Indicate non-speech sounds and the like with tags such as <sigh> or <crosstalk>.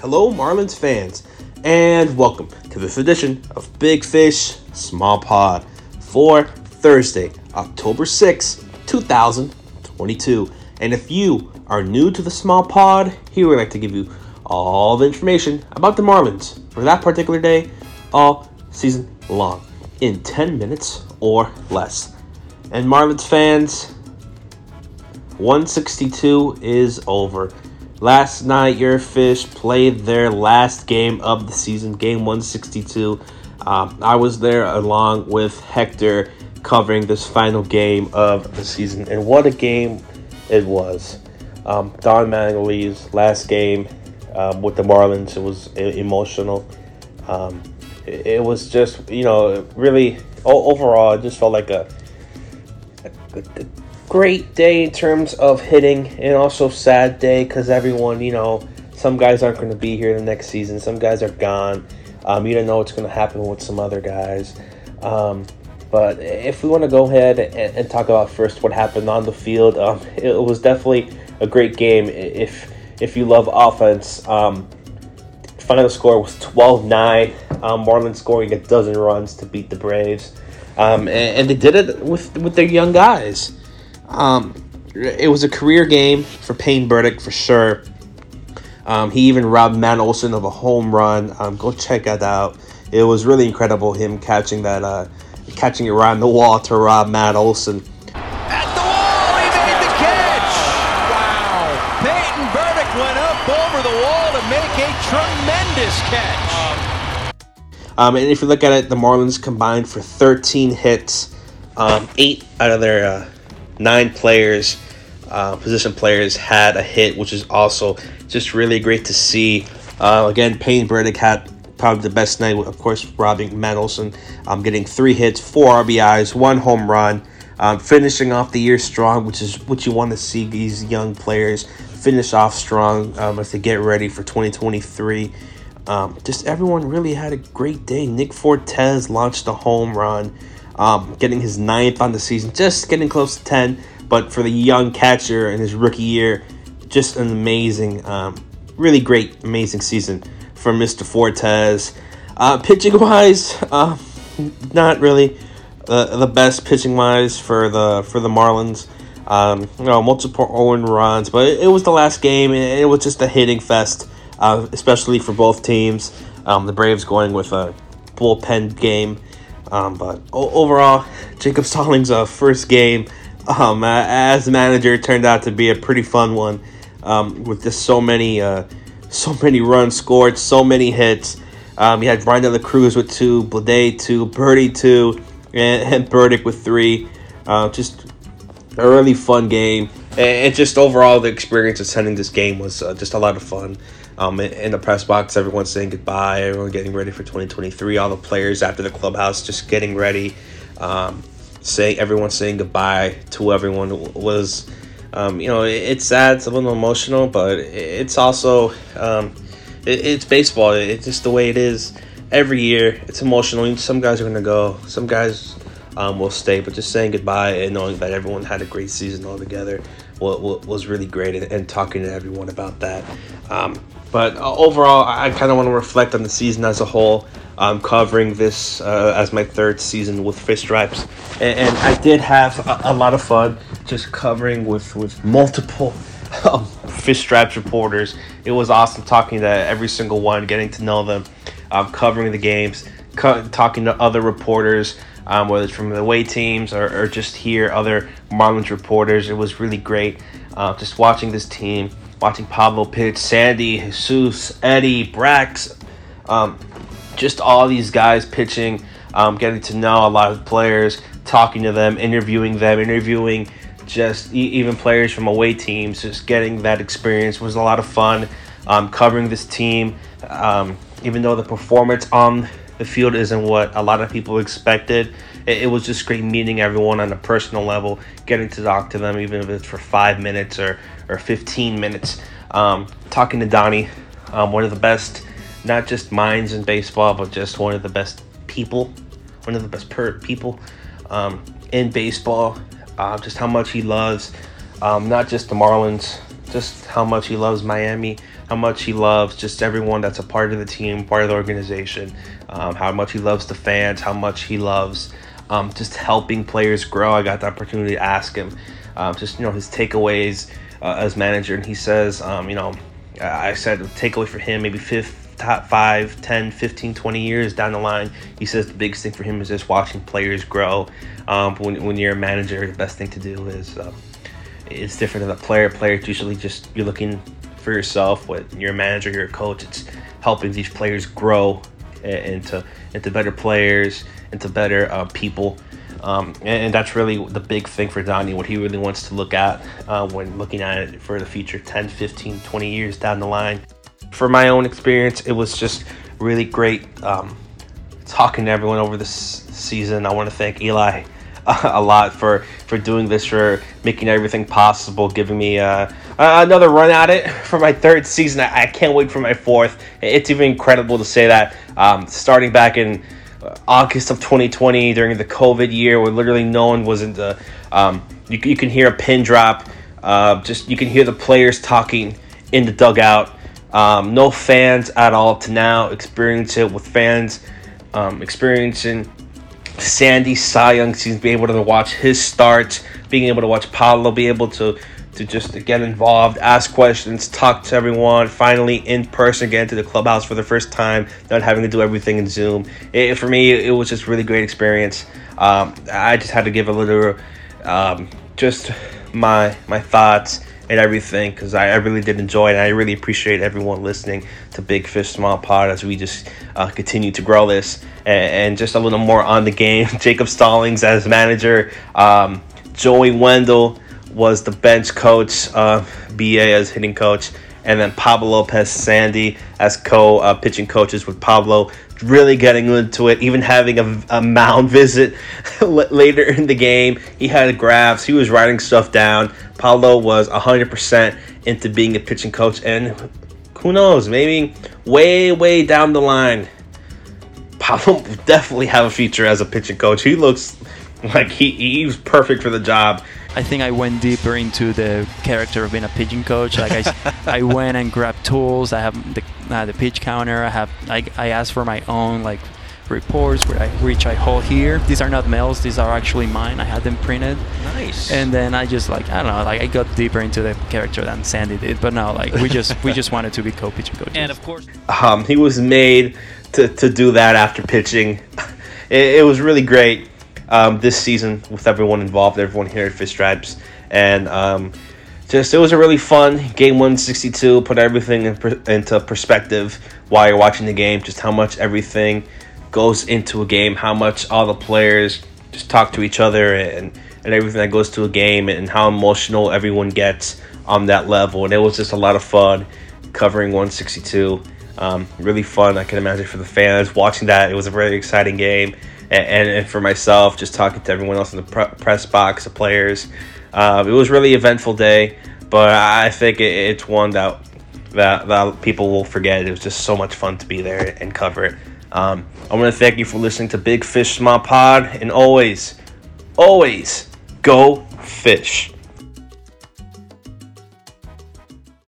Hello, Marlins fans, and welcome to this edition of Big Fish Small Pod for Thursday, October 6, 2022. And if you are new to the Small Pod, here we'd like to give you all the information about the Marlins for that particular day, all season long, in 10 minutes or less. And Marlins fans, 162 is over. Last night, your fish played their last game of the season, game 162. Um, I was there along with Hector covering this final game of the season, and what a game it was. Um, Don Mattingly's last game um, with the Marlins, it was emotional. Um, it, it, was just, you know, really overall, it just felt like a, a, a great day in terms of hitting and also sad day because everyone, you know, some guys aren't going to be here the next season. Some guys are gone. Um, you don't know what's going to happen with some other guys. Um, but if we want to go ahead and, and, talk about first what happened on the field, um, it was definitely a great game. If if you love offense, um, final score was 12-9. Um, Marlins scoring a dozen runs to beat the Braves, um, and, and, they did it with with their young guys. Um, it was a career game for Peyton Burdick for sure. Um, he even robbed Matt Olson of a home run. Um, go check that out. It was really incredible him catching that, uh, catching it around the wall to rob Matt Olson. At the wall, he made the catch. Wow! Peyton Burdick went up over the wall to make a tremendous catch. Um, and if you look at it, the Marlins combined for 13 hits, um, eight out of their uh, nine players, uh, position players, had a hit, which is also just really great to see. Uh, again, Peyton Burdick had probably the best night, of course, robbing Matt Olson, um, getting three hits, four RBIs, one home run, um, finishing off the year strong, which is what you want to see these young players finish off strong um, as they get ready for 2023. Um, just everyone really had a great day. Nick Fortes launched a home run um, getting his ninth on the season, just getting close to 10. But for the young catcher in his rookie year, just an amazing, um, really great, amazing season for Mr. Fortes. Uh, pitching wise, uh, <laughs> not really uh, the best pitching wise for the for the Marlins. Um, you know, multiple Owen runs, but it, it, was the last game, and it was just a hitting fest, uh, especially for both teams. Um, the Braves going with a bullpen game um, but overall, Jacob Stallings' uh, first game um, as manager turned out to be a pretty fun one, um, with just so many, uh, so many runs scored, so many hits. Um, you had Bryan De La Cruz with two, Blade two, Birdie two, and, and Burdick with three. Uh, just a really fun game, and, and, just overall the experience of attending this game was uh, just a lot of fun um, in the press box, everyone saying goodbye, everyone getting ready for 2023, all the players after the clubhouse just getting ready, um, saying everyone saying goodbye to everyone was, um, you know, it's sad, it's a little emotional, but it's also, um, it, it's baseball. It's just the way it is every year. It's emotional. Some guys are gonna go, some guys um, will stay, but just saying goodbye and knowing that everyone had a great season all together was really great, and, and talking to everyone about that. But uh, overall, I kind of want to reflect on the season as a whole. I'm covering this uh, as my third season with Fish Stripes, and, and I did have a, a, lot of fun just covering with with multiple <laughs> um, Fish Stripes reporters. It was awesome talking to every single one, getting to know them, um, covering the games, co- talking to other reporters, um, whether it's from the away teams or, or, just here other Marlins reporters. It was really great uh, just watching this team watching Pablo pitch, Sandy, Jesus, Eddie, Brax, um, just all these guys pitching, um, getting to know a lot of players, talking to them, interviewing them, interviewing just e- even players from away teams, just getting that experience was a lot of fun. Um, covering this team, um, even though the performance on the field isn't what a lot of people expected, it, it was just great meeting everyone on a personal level, getting to talk to them, even if it's for five minutes or or 15 minutes um, talking to Donnie, um, one of the best, not just minds in baseball, but just one of the best people, one of the best per- people um, in baseball. Uh, just how much he loves, um, not just the Marlins, just how much he loves Miami, how much he loves just everyone that's a part of the team, part of the organization, um, how much he loves the fans, how much he loves um, just helping players grow. I got the opportunity to ask him um, just you know his takeaways uh, as manager, and he says, um, you know, I said takeaway for him maybe fifth top 5 10 15 20 years down the line. He says the biggest thing for him is just watching players grow. Um, when, when you're a manager the best thing to do is uh, it's different than a player. Player it's usually just you're looking for yourself. When you're a manager you're a coach it's helping these players grow into into better players into better uh, people um, and, and, that's really the big thing for Donnie, what he really wants to look at uh, when looking at it for the future 10, 15, 20 years down the line. For my own experience, it was just really great um, talking to everyone over this season. I want to thank Eli <laughs> a lot for for doing this, for making everything possible, giving me uh, another run at it <laughs> for my third season. I, I, can't wait for my fourth. It's even incredible to say that um, starting back in August of 2020 during the COVID year, where literally no one was in the. Um, you, you can hear a pin drop. Uh, just you can hear the players talking in the dugout. Um, no fans at all to now experience it with fans um, experiencing Sandy Cy Young seems be able to watch his starts, being able to watch Pablo be able to to just get involved, ask questions, talk to everyone, finally in person, get into the clubhouse for the first time, not having to do everything in Zoom. It, for me, it was just really great experience. Um, I just had to give a little, um, just my my thoughts and everything because I, I, really did enjoy it. And I really appreciate everyone listening to Big Fish Small Pod as we just uh, continue to grow this and, and, just a little more on the game. <laughs> Jacob Stallings as manager, um, Joey Wendle was the bench coach, uh, BA as hitting coach, and then Pablo Lopez Sandy as co uh, pitching coaches with Pablo really getting into it, even having a, a mound <laughs> visit later in the game. He had graphs, he was writing stuff down. Pablo was 100% into being a pitching coach, and who knows, maybe way, way down the line, Pablo <laughs> definitely have a future as a pitching coach. He looks <laughs> like he, he was perfect for the job. I think I went deeper into the character of being a pigeon coach. Like I, <laughs> I went and grabbed tools. I have the, uh, the pitch counter. I have I, I asked for my own like reports where I, which I hold here. These are not mails. These are actually mine. I had them printed. Nice. And then I just like I don't know. Like I got deeper into the character than Sandy did. But no, like we just we just wanted to be co-pitching coaches. And of course, um, he was made to to do that after pitching. <laughs> It, it was really great um, this season with everyone involved, everyone here at Fish Stripes, and um, just it was a really fun game 162. Put everything in per, into perspective while you're watching the game, just how much everything goes into a game, how much all the players just talk to each other, and and everything that goes to a game, and how emotional everyone gets on that level. And it was just a lot of fun covering 162. Um, really fun, I can imagine, for the fans watching that. It was a very exciting game and, and for myself, just talking to everyone else in the press box, the players. Uh, it was really eventful day, but I think it, it's one that, that that people will forget. It was just so much fun to be there and cover it. Um, I want to thank you for listening to Big Fish Small Pod, and always, always go fish.